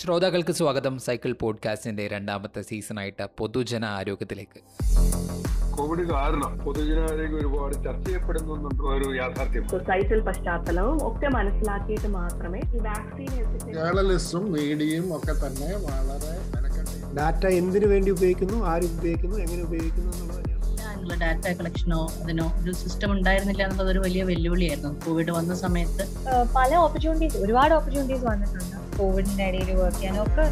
ശ്രോതാക്കൾക്ക് സ്വാഗതം. സൈക്കിൾ പോഡ്കാസ്റ്റിന്റെ രണ്ടാമത്തെ സീസണായിട്ട് പൊതുജന ആരോഗ്യത്തിലേക്ക്. കോവിഡ് കാരണം പൊതുജനാരോഗ്യം ഒരുപാട് ചർച്ച ചെയ്യപ്പെടുന്നുണ്ട് ഒരു യാഥാർത്ഥ്യം. സൊസൈറ്റൽ പശ്ചാത്തലവും ഒക്കെ മനസ്സിലാക്കിയിട്ട് മാത്രമേ ഈ വാക്സിൻ ജേർണലിസ്റ്റും മീഡിയയും ഒക്കെ തന്നെ വളരെ ഡാറ്റ എന്തിനു വേണ്ടി ഉപയോഗിക്കുന്നു ആര് ഉപയോഗിക്കുന്നു എങ്ങനെ ഉപയോഗിക്കുന്നു എന്നുള്ളത് തന്നെയാണ് ഡാറ്റ കളക്ഷനോ അതിനോ ഒരു സിസ്റ്റം ഉണ്ടായിരുന്നില്ല എന്നുള്ളത് ഒരു വലിയ വെല്ലുവിളിയായിരുന്നു. കോവിഡ് വന്ന സമയത്ത് പല ഓപ്പർച്യൂണിറ്റീസ് ഒരുപാട് ഓപ്പർച്യൂണിറ്റീസ് വന്നിട്ടുണ്ട്. കോവിഡിന്റെ ഇടയിൽ വർക്ക് ചെയ്യാനും ഒക്കെ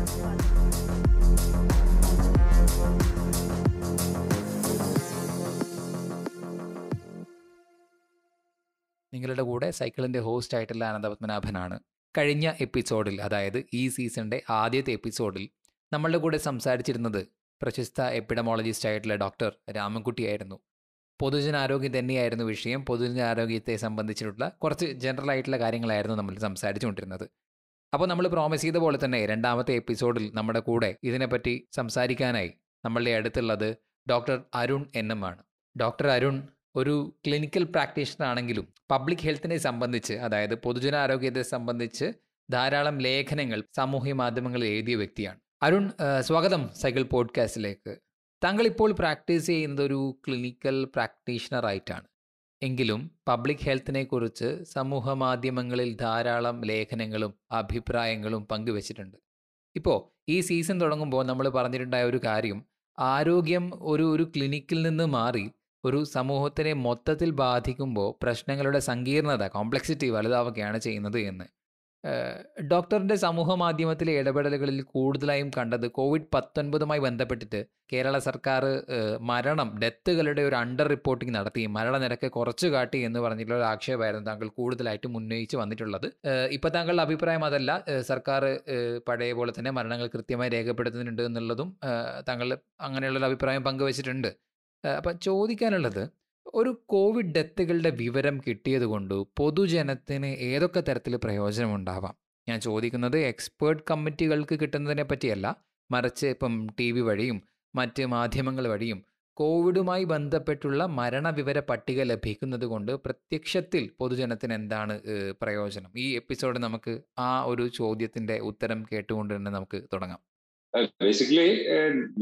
നിങ്ങളുടെ കൂടെ സൈക്കിളിന്റെ ഹോസ്റ്റ് ആയിട്ടുള്ള അനന്തപത്മനാഭനാണ് കഴിഞ്ഞ എപ്പിസോഡിൽ അതായത് ഈ സീസണിന്റെ ആദ്യത്തെ എപ്പിസോഡിൽ നമ്മളുടെ കൂടെ സംസാരിച്ചിരുന്നത് പ്രശസ്ത എപ്പിഡമോളജിസ്റ്റ് ആയിട്ടുള്ള ഡോക്ടർ രാമൻകുട്ടിയായിരുന്നു പൊതുജനാരോഗ്യം തന്നെയായിരുന്നു വിഷയം. പൊതുജനാരോഗ്യത്തെ സംബന്ധിച്ചിട്ടുള്ള കുറച്ച് ജനറൽ ആയിട്ടുള്ള കാര്യങ്ങളായിരുന്നു നമ്മൾ സംസാരിച്ചുകൊണ്ടിരുന്നത്. അപ്പോൾ നമ്മൾ പ്രോമിസ് ചെയ്ത പോലെ തന്നെ രണ്ടാമത്തെ എപ്പിസോഡിൽ നമ്മുടെ കൂടെ ഇതിനെപ്പറ്റി സംസാരിക്കാനായി നമ്മളുടെ അടുത്തുള്ളത് ഡോക്ടർ അരുൺ എൻ എം ആണ് ഡോക്ടർ അരുൺ ഒരു ക്ലിനിക്കൽ പ്രാക്ടീഷണർ ആണെങ്കിലും പബ്ലിക് ഹെൽത്തിനെ സംബന്ധിച്ച് അതായത് പൊതുജനാരോഗ്യത്തെ സംബന്ധിച്ച് ധാരാളം ലേഖനങ്ങൾ സാമൂഹ്യ മാധ്യമങ്ങളിൽ എഴുതിയ വ്യക്തിയാണ്. അരുൺ സ്വാഗതം സൈക്കിൾ പോഡ്കാസ്റ്റിലേക്ക് താങ്കൾ ഇപ്പോൾ പ്രാക്ടീസ് ചെയ്യുന്നത് ഒരു ക്ലിനിക്കൽ പ്രാക്ടീഷണർ ആയിട്ടാണ്. എങ്കിലും പബ്ലിക് ഹെൽത്തിനെ കുറിച്ച് സമൂഹ മാധ്യമങ്ങളിൽ ധാരാളം ലേഖനങ്ങളും അഭിപ്രായങ്ങളും പങ്കുവച്ചിട്ടുണ്ട്. ഇപ്പോൾ ഈ സീസൺ തുടങ്ങുമ്പോൾ നമ്മൾ പറഞ്ഞിട്ടുണ്ടായ ഒരു കാര്യം ആരോഗ്യം ഒരു ഒരു ക്ലിനിക്കിൽ നിന്ന് മാറി ഒരു സമൂഹത്തിനെ മൊത്തത്തിൽ ബാധിക്കുമ്പോൾ പ്രശ്നങ്ങളുടെ സങ്കീർണത കോംപ്ലക്സിറ്റി വലുതാവുകയാണ് ചെയ്യുന്നത് എന്ന്. ഏഹ് ഡോക്ടറിന്റെ സമൂഹ മാധ്യമത്തിലെ ഇടപെടലുകളിൽ കൂടുതലായും കണ്ടത് കോവിഡ് പത്തൊൻപതുമായി ബന്ധപ്പെട്ടിട്ട് കേരള സർക്കാർ മരണം ഡെത്തുകളുടെ ഒരു അണ്ടർ റിപ്പോർട്ടിംഗ് നടത്തി. മരണനിരക്ക് കുറച്ചു കാട്ടി എന്ന് പറഞ്ഞിട്ടുള്ള ഒരു ആക്ഷേപമായിരുന്നു താങ്കൾ കൂടുതലായിട്ടും ഉന്നയിച്ച് വന്നിട്ടുള്ളത്. ഇപ്പം താങ്കളുടെ അഭിപ്രായം അതല്ല. സർക്കാർ പഴയ പോലെ തന്നെ മരണങ്ങൾ കൃത്യമായി രേഖപ്പെടുത്തുന്നുണ്ട് എന്നുള്ളതും താങ്കൾ അങ്ങനെയുള്ളൊരു അഭിപ്രായം പങ്കുവച്ചിട്ടുണ്ട്. അപ്പം ചോദിക്കാനുള്ളത് ഒരു കോവിഡ് ഡെത്തുകളുടെ വിവരം കിട്ടിയതുകൊണ്ട് പൊതുജനത്തിന് ഏതൊക്കെ തരത്തിൽ പ്രയോജനമുണ്ടാവാം? ഞാൻ ചോദിക്കുന്നത് എക്സ്പേർട്ട് കമ്മിറ്റികൾക്ക് കിട്ടുന്നതിനെ പറ്റിയല്ല മറിച്ച് ഇപ്പം ടി വി വഴിയും മറ്റ് മാധ്യമങ്ങൾ വഴിയും കോവിഡുമായി ബന്ധപ്പെട്ടുള്ള മരണവിവര പട്ടിക ലഭിക്കുന്നത് കൊണ്ട് പ്രത്യക്ഷത്തിൽ പൊതുജനത്തിന് എന്താണ് പ്രയോജനം? ഈ എപ്പിസോഡ് നമുക്ക് ആ ഒരു ചോദ്യത്തിന്റെ ഉത്തരം കേട്ടുകൊണ്ട് തന്നെ നമുക്ക് തുടങ്ങാം. ബേസിക്കലി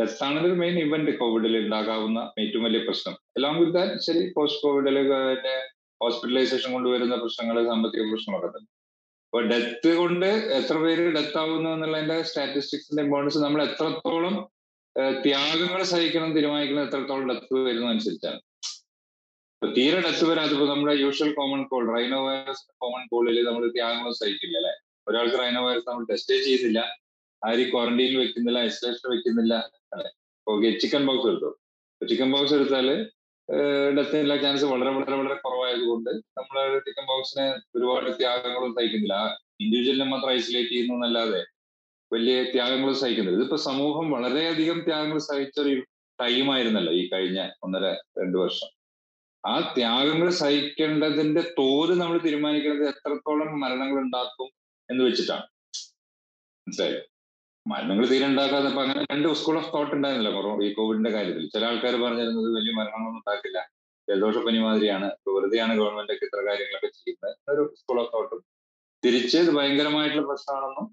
ഡെത്ത് ആണ് ഒരു മെയിൻ ഇവന്റ് കോവിഡിൽ ഉണ്ടാകാവുന്ന ഏറ്റവും വലിയ പ്രശ്നം. എല്ലാം വിത്ത് ദാറ്റ് ശരി പോസ്റ്റ് കോവിഡിൽ ഹോസ്പിറ്റലൈസേഷൻ കൊണ്ടുവരുന്ന പ്രശ്നങ്ങൾ സാമ്പത്തിക പ്രശ്നങ്ങളൊക്കെ തന്നെ. അപ്പൊ ഡെത്ത് കൊണ്ട് എത്ര പേര് ഡെത്ത് ആവുന്നു എന്നുള്ളതിന്റെ സ്റ്റാറ്റിസ്റ്റിക്സിന്റെ ഇമ്പോർട്ടൻസ് നമ്മൾ എത്രത്തോളം ത്യാഗങ്ങൾ സഹിക്കണം തീരുമാനിക്കുന്നത് എത്രത്തോളം ഡെത്ത് വരുന്ന അനുസരിച്ചാണ് ഇപ്പൊ തീരെ ഡെത്ത് വരാതിപ്പോ നമ്മുടെ usual common cold rhinovirus common കോളിൽ നമ്മൾ ത്യാഗങ്ങൾ സഹിക്കില്ല അല്ലെ? ഒരാൾക്ക് റൈനോ വൈറസ് നമ്മൾ ടെസ്റ്റേ ചെയ്യുന്നില്ല ആരും ക്വാറന്റൈനിൽ വെക്കുന്നില്ല ഐസൊലേഷൻ വെക്കുന്നില്ല. ഓക്കെ ചിക്കൻ ബോക്സ് എടുത്തു? ചിക്കൻ ബോക്സ് എടുത്താൽ ഡെത്തിനുള്ള ചാൻസ് വളരെ വളരെ വളരെ കുറവായതുകൊണ്ട് നമ്മൾ ചിക്കൻ ബോക്സിനെ ഒരുപാട് ത്യാഗങ്ങളും സഹിക്കുന്നില്ല. ഇൻഡിവിജ്വലിനെ മാത്രം ഐസൊലേറ്റ് ചെയ്യുന്നു എന്നല്ലാതെ വലിയ ത്യാഗങ്ങളും സഹിക്കുന്നില്ല. ഇതിപ്പോ സമൂഹം വളരെയധികം ത്യാഗങ്ങൾ സഹിച്ച ഒരു ടൈം ആയിരുന്നല്ലോ ഈ കഴിഞ്ഞ ഒന്നര രണ്ട് വർഷം. ആ ത്യാഗങ്ങൾ സഹിക്കേണ്ടതിന്റെ തോത് നമ്മൾ തീരുമാനിക്കുന്നത് എത്രത്തോളം മരണങ്ങൾ ഉണ്ടാക്കും എന്ന് വെച്ചിട്ടാണ്. മനസ്സിലായോ? മരണങ്ങൾ തീരെ ഉണ്ടാക്കാതെ ഇപ്പൊ അങ്ങനെ രണ്ട് സ്കൂൾ ഓഫ് തോട്ട് ഉണ്ടായിരുന്നില്ല കൊറോ ഈ കോവിഡിന്റെ കാര്യത്തിൽ. ചില ആൾക്കാർ പറഞ്ഞിരുന്നത് വലിയ മരണങ്ങളൊന്നും ഉണ്ടാക്കില്ല. ജലദോഷപ്പനി മാതിരിയാണ്. വെറുതെയാണ് ഗവൺമെന്റ് ഒക്കെ ഇത്ര കാര്യങ്ങളൊക്കെ ചെയ്യുന്നത് ഒരു സ്കൂൾ ഓഫ് തോട്ടും തിരിച്ച് ഇത് ഭയങ്കരമായിട്ടുള്ള പ്രശ്നമാണെന്നും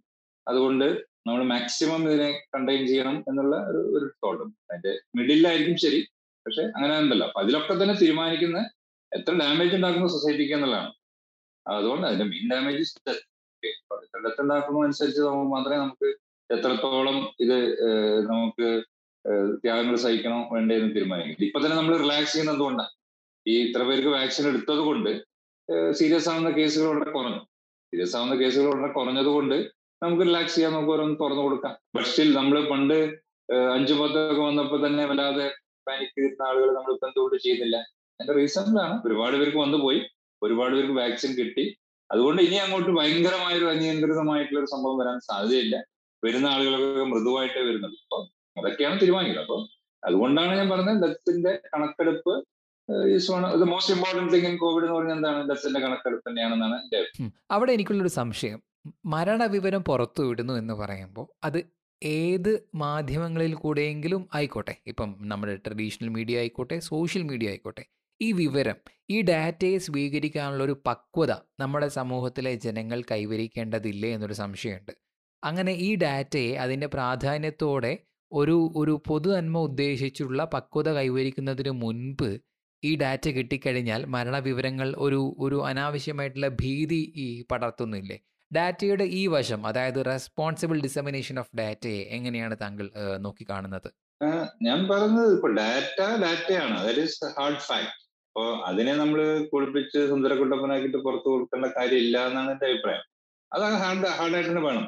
അതുകൊണ്ട് നമ്മൾ മാക്സിമം ഇതിനെ കണ്ടെയ്ൻ ചെയ്യണം എന്നുള്ള ഒരു ഒരു തോട്ടും അതിന്റെ മിഡിലായിരിക്കും ശരി പക്ഷെ അങ്ങനെ ഉണ്ടല്ലോ അപ്പൊ അതിലൊക്കെ തന്നെ തീരുമാനിക്കുന്ന എത്ര ഡാമേജ് ഉണ്ടാക്കുന്ന സൊസൈറ്റിക്ക് എന്നുള്ളതാണ്. അതുകൊണ്ട് അതിന്റെ മെയിൻ ഡാമേജ് ഡെത്ത് ഉണ്ടാക്കുന്ന അനുസരിച്ച് നമുക്ക് മാത്രമേ നമുക്ക് എത്രത്തോളം ഇത് നമുക്ക് ത്യാഗങ്ങൾ സഹിക്കണം വേണ്ടതെന്ന് തീരുമാനിക്കും. ഇപ്പൊ തന്നെ നമ്മൾ റിലാക്സ് ചെയ്യുന്നത് എന്തുകൊണ്ടാണ് ഈ ഇത്ര പേർക്ക് വാക്സിൻ എടുത്തത് കൊണ്ട് സീരിയസ് ആവുന്ന കേസുകൾ വളരെ കുറഞ്ഞു. സീരിയസ് ആവുന്ന കേസുകൾ വളരെ കുറഞ്ഞത് കൊണ്ട് നമുക്ക് റിലാക്സ് ചെയ്യാൻ നമുക്ക് ഓരോന്ന് തുറന്നു കൊടുക്കാം. ബട്ട് സ്റ്റിൽ നമ്മൾ പണ്ട് അഞ്ചു പത്തൊക്കെ വന്നപ്പോൾ തന്നെ വല്ലാതെ പാനിക് ചെയ്യുന്ന ആളുകൾ നമ്മൾ ഇപ്പം എന്തുകൊണ്ട് ചെയ്യുന്നില്ല? അതിന്റെ റീസണിലാണ് ഒരുപാട് പേർക്ക് വന്നു പോയി. ഒരുപാട് പേർക്ക് വാക്സിൻ കിട്ടി. അതുകൊണ്ട് ഇനി അങ്ങോട്ട് ഭയങ്കരമായ ഒരു അനിയന്ത്രിതമായിട്ടുള്ള ഒരു സംഭവം വരാൻ സാധ്യതയില്ല. വരുന്ന ആളുകളൊക്കെ മൃദുവായിട്ടേ വരുന്നത് അപ്പൊ അതൊക്കെയാണ് തീരുമാനിക്കുക അപ്പൊ അതുകൊണ്ടാണ് ഞാൻ പറഞ്ഞത് ഡെത്തിന്റെ കണക്കെടുപ്പ് is most important thing in COVID എന്ന് പറഞ്ഞാൽ എന്താണ്? ഡെത്തിന്റെ കണക്കെടുപ്പ് തന്നെയാണെന്നാണ് എന്റെ. അവിടെ എനിക്കുള്ളൊരു സംശയം. മരണവിവരം പുറത്തു വിടുന്നു എന്ന് പറയുമ്പോൾ അത് ഏത് മാധ്യമങ്ങളിൽ കൂടെയെങ്കിലും ആയിക്കോട്ടെ. ഇപ്പം നമ്മുടെ ട്രഡീഷണൽ മീഡിയ ആയിക്കോട്ടെ സോഷ്യൽ മീഡിയ ആയിക്കോട്ടെ. ഈ വിവരം ഈ ഡാറ്റയെ സ്വീകരിക്കാനുള്ള ഒരു പക്വത നമ്മുടെ സമൂഹത്തിലെ ജനങ്ങൾ കൈവരിക്കേണ്ടതില്ലേ എന്നൊരു സംശയമുണ്ട്. അങ്ങനെ ഈ ഡാറ്റയെ അതിന്റെ പ്രാധാന്യത്തോടെ ഒരു ഒരു പൊതു നന്മ ഉദ്ദേശിച്ചുള്ള പക്വത കൈവരിക്കുന്നതിന് മുൻപ് ഈ ഡാറ്റ കിട്ടിക്കഴിഞ്ഞാൽ മരണവിവരങ്ങൾ ഒരു ഒരു അനാവശ്യമായിട്ടുള്ള ഭീതി ഈ പടർത്തുന്നില്ലേ? ഡാറ്റയുടെ ഈ വശം അതായത് റെസ്പോൺസിബിൾ ഡിസമിനേഷൻ ഓഫ് ഡാറ്റയെ എങ്ങനെയാണ് താങ്കൾ നോക്കിക്കാണുന്നത്? ഞാൻ പറഞ്ഞത് ഇപ്പൊ ഡാറ്റ ഡാറ്റയാണ്. ദാറ്റ് ഈസ് ഹാർഡ് ഫാക്ട് അപ്പോ അതിനെ നമ്മൾ കുളിപ്പിച്ച് സുന്ദരക്കുട്ടപ്പനാക്കിയിട്ട് പുറത്തു കൊടുക്കേണ്ട കാര്യമില്ല എന്നാണ് എന്റെ അഭിപ്രായം. അത് ഹാർഡ് ഹാർഡായിട്ട് തന്നെ വേണം.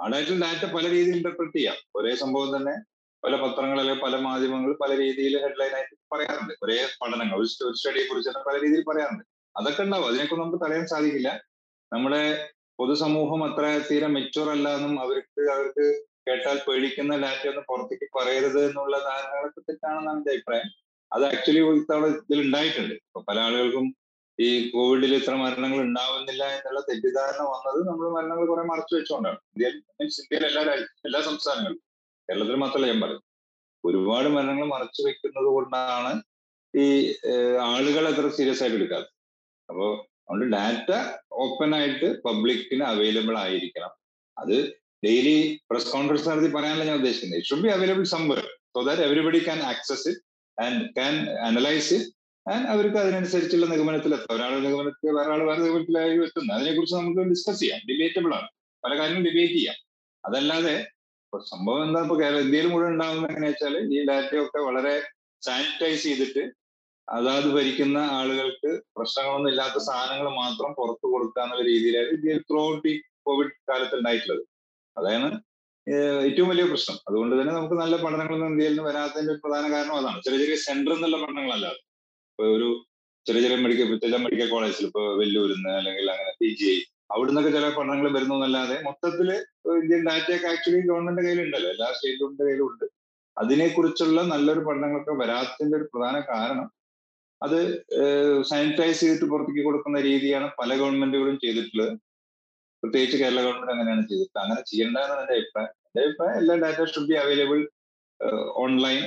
ഹാർഡായിട്ട് ഡാറ്റ പല രീതിയിൽ ഇന്റർപ്രറ്റ് ചെയ്യാം. ഒരേ സംഭവം തന്നെ പല പത്രങ്ങൾ അല്ലെങ്കിൽ പല മാധ്യമങ്ങൾ പല രീതിയിൽ ഹെഡ്ലൈൻ ആയിട്ട് പറയാറുണ്ട്. ഒരേ പഠനങ്ങൾ ഒരു സ്റ്റഡിയെ കുറിച്ച് തന്നെ പല രീതിയിൽ പറയാറുണ്ട്. അതൊക്കെ ഉണ്ടാവും. അതിനൊക്കെ നമുക്ക് തടയാൻ സാധിക്കില്ല. നമ്മുടെ പൊതുസമൂഹം അത്ര തീരെ മെച്ചൂർ അല്ല എന്നും അവർക്ക് അവർക്ക് കേട്ടാൽ പേടിക്കുന്ന ഡാറ്റ ഒന്നും പുറത്തേക്ക് പറയരുത് എന്നുള്ള ധാരണകളൊക്കെ തെറ്റാണെന്നാണ് എന്റെ അഭിപ്രായം. അത് ആക്ച്വലി ഇത്തവണ ഇതിൽ ഉണ്ടായിട്ടുണ്ട്. ഇപ്പൊ പല ആളുകൾക്കും ഈ കോവിഡിൽ ഇത്ര മരണങ്ങൾ ഉണ്ടാവുന്നില്ല എന്നുള്ള തെറ്റിദ്ധാരണ വന്നത് നമ്മൾ മരണങ്ങൾ കുറെ മറച്ചു വെച്ചുകൊണ്ടാണ് ഇന്ത്യയിൽ മീൻസ് ഇന്ത്യയിലെ എല്ലാ എല്ലാ സംസ്ഥാനങ്ങളും കേരളത്തിൽ മാത്രമല്ല ഞാൻ പറയും ഒരുപാട് മരണങ്ങൾ മറച്ചു വെക്കുന്നത് കൊണ്ടാണ് ഈ ആളുകൾ അത്ര സീരിയസ് ആയിട്ട് എടുക്കാത്തത്. അപ്പോൾ അതുകൊണ്ട് ഡാറ്റ ഓപ്പൺ ആയിട്ട് പബ്ലിക്കിന് അവൈലബിൾ ആയിരിക്കണം. അത് ഡെയിലി പ്രസ് കോൺഫറൻസ് നടത്തി പറയാനല്ല ഞാൻ ഉദ്ദേശിക്കുന്നത്. It should be available somewhere so that everybody can access it and can analyse it അവർക്ക് അതിനനുസരിച്ചുള്ള നിഗമനത്തിലെത്താം. ഒരാൾ നിഗമനത്തിൽ വേറെ ആൾ വേറെ നിഗമനത്തിലായി എത്തുന്നത് അതിനെക്കുറിച്ച് നമുക്ക് ഡിസ്കസ് ചെയ്യാം. ഡിബേറ്റബിൾ ആണ്. പല കാര്യങ്ങളും ഡിബേറ്റ് ചെയ്യാം. അതല്ലാതെ സംഭവം എന്താ? ഇപ്പൊ കേരള ഇന്ത്യയിൽ മുഴുവൻ ഉണ്ടാകുന്നത് എങ്ങനെയാ വെച്ചാൽ ഈ ഡാറ്റയൊക്കെ വളരെ സാനിറ്റൈസ് ചെയ്തിട്ട് അതാത് ഭരിക്കുന്ന ആളുകൾക്ക് പ്രശ്നങ്ങളൊന്നും ഇല്ലാത്ത സാധനങ്ങൾ മാത്രം പുറത്തു കൊടുക്കുക എന്നുള്ള രീതിയിലാണ് ഇന്ത്യയിൽ ത്രൂ ഔട്ട് ഈ കോവിഡ് കാലത്ത് ഉണ്ടായിട്ടുള്ളത്. അതാണ് ഏറ്റവും വലിയ പ്രശ്നം. അതുകൊണ്ട് തന്നെ നമുക്ക് നല്ല പഠനങ്ങളൊന്നും ഇന്ത്യയിൽ നിന്ന് വരാത്തതിന്റെ പ്രധാന കാരണം അതാണ്. ചെറിയ ചെറിയ സെന്റർ എന്നുള്ള പഠനങ്ങളല്ലാതെ ഇപ്പൊ ഒരു ചെറിയ ചെറിയ മെഡിക്കൽ ചില മെഡിക്കൽ കോളേജിൽ ഇപ്പൊ വെല്ലൂരിന്ന് അല്ലെങ്കിൽ അങ്ങനെ പി ജി ഐ അവിടുന്നൊക്കെ ചില പഠനങ്ങൾ വരുന്നു എന്നല്ലാതെ മൊത്തത്തിൽ ഇന്ത്യൻ ഡാറ്റയൊക്കെ ആക്ച്വലി ഗവൺമെന്റ് കയ്യിലുണ്ടല്ലോ. എല്ലാ സ്റ്റേറ്റുകളുടെ കയ്യിലും ഉണ്ട്. അതിനെക്കുറിച്ചുള്ള നല്ലൊരു പഠനങ്ങളൊക്കെ വരാത്തതിന്റെ ഒരു പ്രധാന കാരണം അത് സാനിറ്റൈസ് ചെയ്തിട്ട് പുറത്തേക്ക് കൊടുക്കുന്ന രീതിയാണ് പല ഗവൺമെന്റുകളും ചെയ്തിട്ടുള്ളത്. പ്രത്യേകിച്ച് കേരള ഗവൺമെന്റ് അങ്ങനെയാണ് ചെയ്തിട്ടുള്ളത്. അങ്ങനെ ചെയ്യേണ്ടതെന്ന് എന്റെ അഭിപ്രായം. എന്റെ അഭിപ്രായം എല്ലാ data should be available online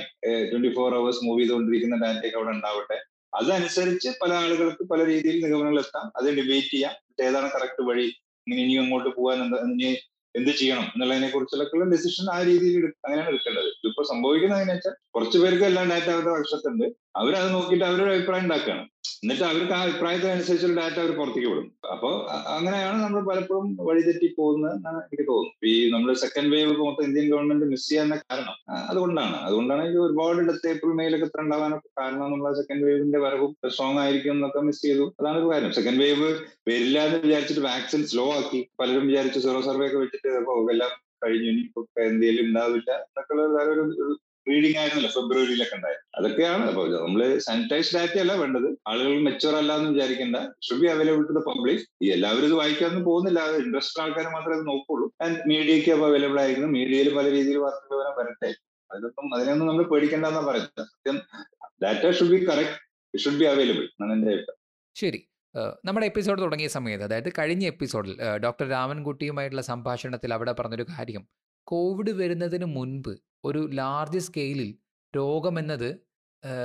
twenty four hours move ചെയ്തുകൊണ്ടിരിക്കുന്ന ഡാറ്റയൊക്കെ അവിടെ ഉണ്ടാവട്ടെ. അതനുസരിച്ച് പല ആളുകൾക്ക് പല രീതിയിൽ നിഗമനങ്ങൾ എത്താം. അത് ഡിബേറ്റ് ചെയ്യാം. ഏതാണ് കറക്റ്റ് വഴി? ഇങ്ങനെ ഇനി അങ്ങോട്ട് പോകാൻ എന്താ ഇനി എന്ത് ചെയ്യണം എന്നുള്ളതിനെ കുറിച്ചുള്ള ഡിസിഷൻ ആ രീതിയിൽ അങ്ങനെയാണ് എടുക്കേണ്ടത്. ഇതിപ്പോ സംഭവിക്കുന്നത് എങ്ങനെയാ വെച്ചാൽ കുറച്ച് എല്ലാം ഡാറ്റ അവരുടെ അവരത് നോക്കിയിട്ട് അവരൊരു അഭിപ്രായം ഉണ്ടാക്കുകയാണ് എന്നിട്ട് അവർക്ക് ആ അഭിപ്രായത്തിനനുസരിച്ചുള്ള ഡാറ്റ അവർ പുറത്തേക്ക് വിടും. അപ്പോൾ അങ്ങനെയാണ് നമ്മൾ പലപ്പോഴും വഴിതെറ്റി പോകുന്നത് എന്നാണ് എനിക്ക് തോന്നുന്നത്. ഈ നമ്മൾ സെക്കൻഡ് വേവ് മൊത്തം ഇന്ത്യൻ ഗവൺമെന്റ് മിസ് ചെയ്യാൻ കാരണം അതുകൊണ്ടാണ്. അതുകൊണ്ടാണ് ഈ ഒരുപാട് ഇടത്ത് ഏപ്രിൽ മെയിലൊക്കെ ഇത്ര ഉണ്ടാവാനൊക്കെ കാരണം നമ്മൾ സെക്കൻഡ് വേവിന്റെ വരവും സ്ട്രോങ് ആയിരിക്കും എന്നൊക്കെ മിസ് ചെയ്തു. അതാണ് ഒരു കാര്യം. സെക്കൻഡ് വേവ് വരില്ല എന്ന് വിചാരിച്ചിട്ട് വാക്സിൻ സ്ലോ ആക്കി. പലരും വിചാരിച്ചു സെറോ സർവേ ഒക്കെ വെച്ചിട്ട് അപ്പോൾ എല്ലാം കഴിഞ്ഞു ഇനി ഇപ്പൊ എന്തെങ്കിലും ഉണ്ടാവില്ല എന്നൊക്കെ ഒരു റീഡിംഗ് ആയിരുന്നല്ലോ ഫെബ്രുവരിയിലൊക്കെ ഉണ്ടായത്. അതൊക്കെയാണ്. നമ്മൾ നമ്മൾ സാനിറ്റൈസ് ഡാറ്റ അല്ല വേണ്ടത്. ആളുകൾ മെച്ചുവർ അല്ല എന്ന് വിചാരിക്കേണ്ട. Should be available to the public ഈ എല്ലാവരും ഇത് വായിക്കാനൊന്നും പോകുന്നില്ല. അത് ഇൻട്രസ്റ്റ് ആൾക്കാർ മാത്രമേ അത് നോക്കുള്ളൂ. ആൻഡ് മീഡിയയ്ക്ക് അപ്പൊ അവൈലബിൾ ആയിരുന്നു. മീഡിയയിൽ പല രീതിയിൽ വാർത്തകൾ വരാൻ വരട്ടെ. അതിനൊന്നും അതിനൊന്നും നമ്മൾ പേടിക്കേണ്ടെന്നാ പറയുന്നത്. സത്യം data should be correct should be available എന്നാണ് എന്റെ അഭിപ്രായം. ശരി. നമ്മുടെ എപ്പിസോഡ് തുടങ്ങിയ സമയത്ത് അതായത് കഴിഞ്ഞ എപ്പിസോഡിൽ ഡോക്ടർ രാമൻകുട്ടിയുമായിട്ടുള്ള സംഭാഷണത്തിൽ അവിടെ പറഞ്ഞൊരു കാര്യം കോവിഡ് വരുന്നതിന് മുൻപ് ഒരു ലാർജ് സ്കെയിലിൽ രോഗമെന്നത്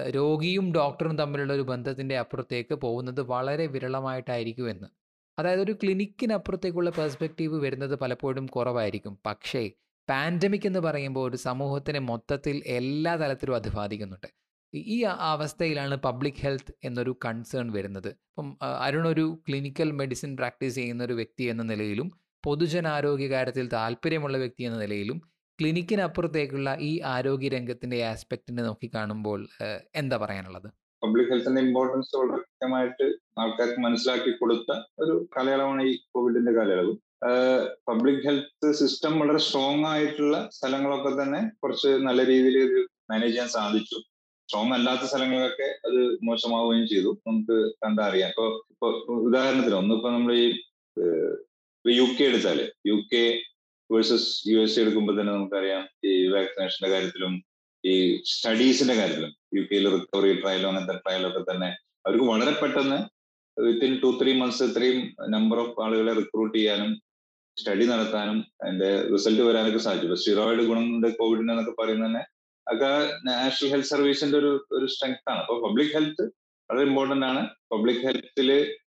രോഗിയും ഡോക്ടറും തമ്മിലുള്ള ഒരു ബന്ധത്തിന്റെ അപ്പുറത്തേക്ക് പോകുന്നത് വളരെ വിരളമായിട്ടായിരിക്കുമെന്ന്. അതായത് ഒരു ക്ലിനിക്കിനപ്പുറത്തേക്കുള്ള പെർസ്പെക്റ്റീവ് വരുന്നത് പലപ്പോഴും കുറവായിരിക്കും. പക്ഷേ പാൻഡമിക് എന്ന് പറയുമ്പോൾ ഒരു സമൂഹത്തിനെ മൊത്തത്തിൽ എല്ലാ തലത്തിലും അത് ബാധിക്കുന്നുണ്ട്. ഈ- അവസ്ഥയിലാണ് പബ്ലിക് ഹെൽത്ത് എന്നൊരു കൺസേൺ വരുന്നത്. ഇപ്പം അരുൺ ഒരു ക്ലിനിക്കൽ മെഡിസിൻ പ്രാക്ടീസ് ചെയ്യുന്ന ഒരു വ്യക്തി എന്ന നിലയിലും പൊതുജനാരോഗ്യ കാര്യത്തിൽ താല്പര്യമുള്ള വ്യക്തി എന്ന നിലയിലും ക്ലിനിക്കിനപ്പുറത്തേക്കുള്ള ഈ ആരോഗ്യ രംഗത്തിന്റെ ആസ്പെക്റ്റിനെ നോക്കി കാണുമ്പോൾ എന്താ പറയാനുള്ളത്? പബ്ലിക് ഹെൽത്തിന്റെ ഇമ്പോർട്ടൻസ് വളരെ കൃത്യമായിട്ട് ആൾക്കാർക്ക് മനസ്സിലാക്കി കൊടുത്ത ഒരു കാലയളവാണ് ഈ കോവിഡിന്റെ കാലയളവ്. പബ്ലിക് ഹെൽത്ത് സിസ്റ്റം വളരെ സ്ട്രോങ് ആയിട്ടുള്ള സ്ഥലങ്ങളൊക്കെ തന്നെ കുറച്ച് നല്ല രീതിയിൽ മാനേജ് ചെയ്യാൻ സാധിച്ചു. സ്ട്രോങ് അല്ലാത്ത സ്ഥലങ്ങളൊക്കെ അത് മോശമാവുകയും ചെയ്തു. നമുക്ക് കണ്ടറിയാം. ഇപ്പൊ ഇപ്പൊ ഉദാഹരണത്തിന് ഒന്നിപ്പോ നമ്മൾ ഈ യു കെ എടുത്താൽ U K versus U S A എടുക്കുമ്പോൾ തന്നെ നമുക്കറിയാം ഈ വാക്സിനേഷന്റെ കാര്യത്തിലും ഈ സ്റ്റഡീസിന്റെ കാര്യത്തിലും യു കെയിൽ റിക്കവറി ട്രയലും അങ്ങനത്തെ ട്രയലൊക്കെ തന്നെ അവർക്ക് വളരെ പെട്ടെന്ന് വിത്തിൻ ടു ത്രീ മന്ത്സ് ഇത്രയും നമ്പർ ഓഫ് ആളുകളെ റിക്രൂട്ട് ചെയ്യാനും സ്റ്റഡി നടത്താനും അതിന്റെ റിസൾട്ട് വരാനൊക്കെ സാധിച്ചു. സ്റ്റിറോയിഡ് ഗുണമുണ്ട് കോവിഡിന് എന്നൊക്കെ പറയുന്നത് തന്നെ ഒക്കെ നാഷണൽ ഹെൽത്ത് സർവീസിന്റെ ഒരു ഒരു സ്ട്രെങ്ത് ആണ്. അപ്പൊ പബ്ലിക് ഹെൽത്ത് വളരെ ഇമ്പോർട്ടന്റ് ആണ്. പബ്ലിക് ഹെൽത്തിൽ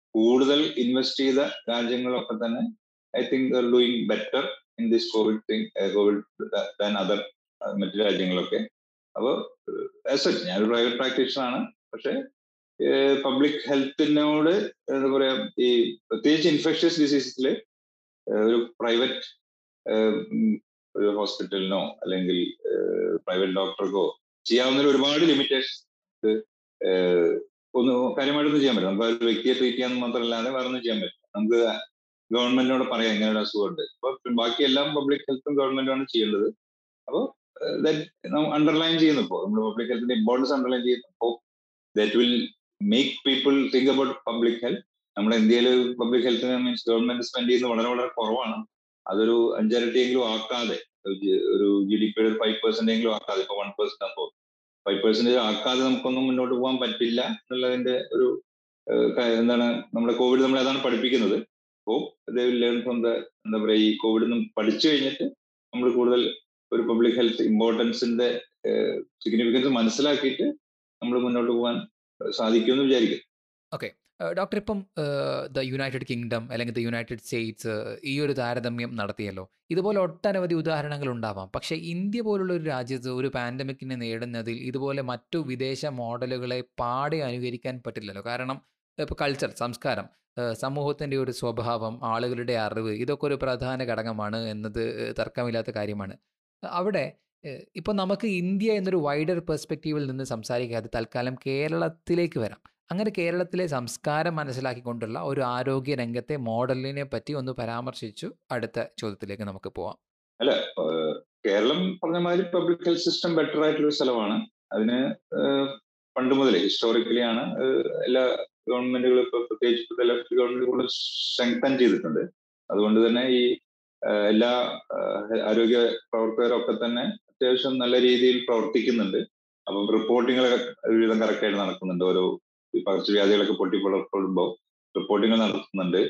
കൂടുതൽ ഇൻവെസ്റ്റ് ചെയ്ത രാജ്യങ്ങളൊക്കെ തന്നെ I think doing better in this COVID thing COVID than other മറ്റു രാജ്യങ്ങളൊക്കെ. അപ്പോൾ ആസ് സച്ച് ഞാനൊരു പ്രൈവറ്റ് പ്രാക്ടീഷണർ ആണ്. പക്ഷേ പബ്ലിക് ഹെൽത്തിനോട് എന്താ പറയാ ഈ പ്രത്യേകിച്ച് ഇൻഫെക്ഷ്യസ് ഡിസീസസിൽ ഒരു പ്രൈവറ്റ് ഒരു ഹോസ്പിറ്റലിനോ അല്ലെങ്കിൽ പ്രൈവറ്റ് ഡോക്ടർക്കോ ചെയ്യാവുന്ന ഒരുപാട് ലിമിറ്റേഷൻസ് ഒന്ന് കാര്യമായിട്ടൊന്നും ചെയ്യാൻ പറ്റില്ല. നമുക്ക് ഒരു വ്യക്തിയെ ട്രീറ്റ് ചെയ്യാൻ മാത്രമല്ലാതെ വേറെ ഒന്നും ചെയ്യാൻ പറ്റില്ല. നമുക്ക് ഗവൺമെന്റിനോട് പറയാം ഇങ്ങനെ ഒരു അസുഖമുണ്ട്. അപ്പൊ ബാക്കി എല്ലാം പബ്ലിക് ഹെൽത്തും ഗവൺമെന്റാണ് ചെയ്യേണ്ടത്. അപ്പോൾ അണ്ടർലൈൻ ചെയ്യുന്നു ഇപ്പോൾ. നമ്മൾ പബ്ലിക് ഹെൽത്തിന്റെ ഇമ്പോർട്ടൻസ് അണ്ടർലൈൻ ചെയ്യുന്നു. That will make people think about public health നമ്മുടെ ഇന്ത്യയിൽ പബ്ലിക് ഹെൽത്തിന് മീൻസ് ഗവൺമെന്റ് സ്പെൻഡ് ചെയ്യുന്നത് വളരെ വളരെ കുറവാണ്. അതൊരു അഞ്ചരട്ടിയെങ്കിലും ആക്കാതെ ഒരു ജി ഡി പിയുടെ ഫൈവ് പെർസെന്റ് എങ്കിലും ആക്കാതെ ഇപ്പൊ വൺ പെർസെന്റ് ആകുമ്പോൾ. ഫൈവ് പെർസെന്റേജ് ആക്കാതെ നമുക്കൊന്നും മുന്നോട്ട് പോകാൻ പറ്റില്ല എന്നുള്ളതിന്റെ ഒരു എന്താണ് നമ്മുടെ കോവിഡ് നമ്മളെ അതാണ് പഠിപ്പിക്കുന്നത്. അപ്പോൾ ലേൺ ഫ്രം ദ എന്താ പറയുക ഈ കോവിഡ് നിന്ന് പഠിച്ചു കഴിഞ്ഞിട്ട് നമ്മൾ കൂടുതൽ ഒരു പബ്ലിക് ഹെൽത്ത് ഇമ്പോർട്ടൻസിന്റെ സിഗ്നിഫിക്കൻസ് മനസ്സിലാക്കിയിട്ട് നമ്മൾ മുന്നോട്ട് പോകാൻ സാധിക്കുമെന്ന് വിചാരിക്കും ഓക്കെ. ഡോക്ടർ ഇപ്പം ദ യുണൈറ്റഡ് കിങ്ഡം അല്ലെങ്കിൽ ദ യുണൈറ്റഡ് സ്റ്റേറ്റ്സ് ഈ ഒരു താരതമ്യം നടത്തിയല്ലോ. ഇതുപോലെ ഒട്ടനവധി ഉദാഹരണങ്ങൾ ഉണ്ടാവാം. പക്ഷെ ഇന്ത്യ പോലുള്ള ഒരു രാജ്യത്ത് ഒരു പാൻഡമിക്കിനെ നേടുന്നതിൽ ഇതുപോലെ മറ്റു വിദേശ മോഡലുകളെ പാടെ അനുകരിക്കാൻ പറ്റില്ലല്ലോ. കാരണം ഇപ്പോൾ കൾച്ചർ സംസ്കാരം സമൂഹത്തിന്റെ ഒരു സ്വഭാവം ആളുകളുടെ അറിവ് ഇതൊക്കെ ഒരു പ്രധാന ഘടകമാണ് എന്നത് തർക്കമില്ലാത്ത കാര്യമാണ്. അവിടെ ഇപ്പോൾ നമുക്ക് ഇന്ത്യ എന്നൊരു വൈഡർ പെർസ്പെക്റ്റീവിൽ നിന്ന് സംസാരിക്കാതെ തൽക്കാലം കേരളത്തിലേക്ക് വരാം. അങ്ങനെ കേരളത്തിലെ സംസ്കാരം മനസ്സിലാക്കിക്കൊണ്ടുള്ള ഒരു ആരോഗ്യ രംഗത്തെ മോഡലിനെ പറ്റി ഒന്ന് പരാമർശിച്ചു. അടുത്ത ചോദ്യത്തിലേക്ക് നമുക്ക് പോവാം. അല്ല കേരളം പറഞ്ഞ മാതിരി പബ്ലിക് ഹെൽത്ത് സിസ്റ്റം ബെറ്റർ ആയിട്ടുള്ള സ്ഥലമാണ്. അതിന് പണ്ട് മുതലേ ഹിസ്റ്റോറിക്കലി ആണ് എല്ലാ ഗവൺമെന്റുകളും ഇപ്പൊ പ്രത്യേകിച്ച് ലെഫ്റ്റ് ഗവൺമെന്റ് കൂടുതൽ സ്ട്രെങ്തൻ ചെയ്തിട്ടുണ്ട്. അതുകൊണ്ട് തന്നെ ഈ എല്ലാ ആരോഗ്യ പ്രവർത്തകരൊക്കെ തന്നെ അത്യാവശ്യം നല്ല രീതിയിൽ പ്രവർത്തിക്കുന്നുണ്ട്. അപ്പം റിപ്പോർട്ടിങ്ങുകളൊക്കെ ഒരുവിധം കറക്റ്റായിട്ട് നടക്കുന്നുണ്ട്. ഓരോ ഈ പകർച്ചവ്യാധികളൊക്കെ പൊട്ടിപ്പുറപ്പെടുമ്പോൾ റിപ്പോർട്ടിങ്ങൾ നടത്തുന്നുണ്ട്.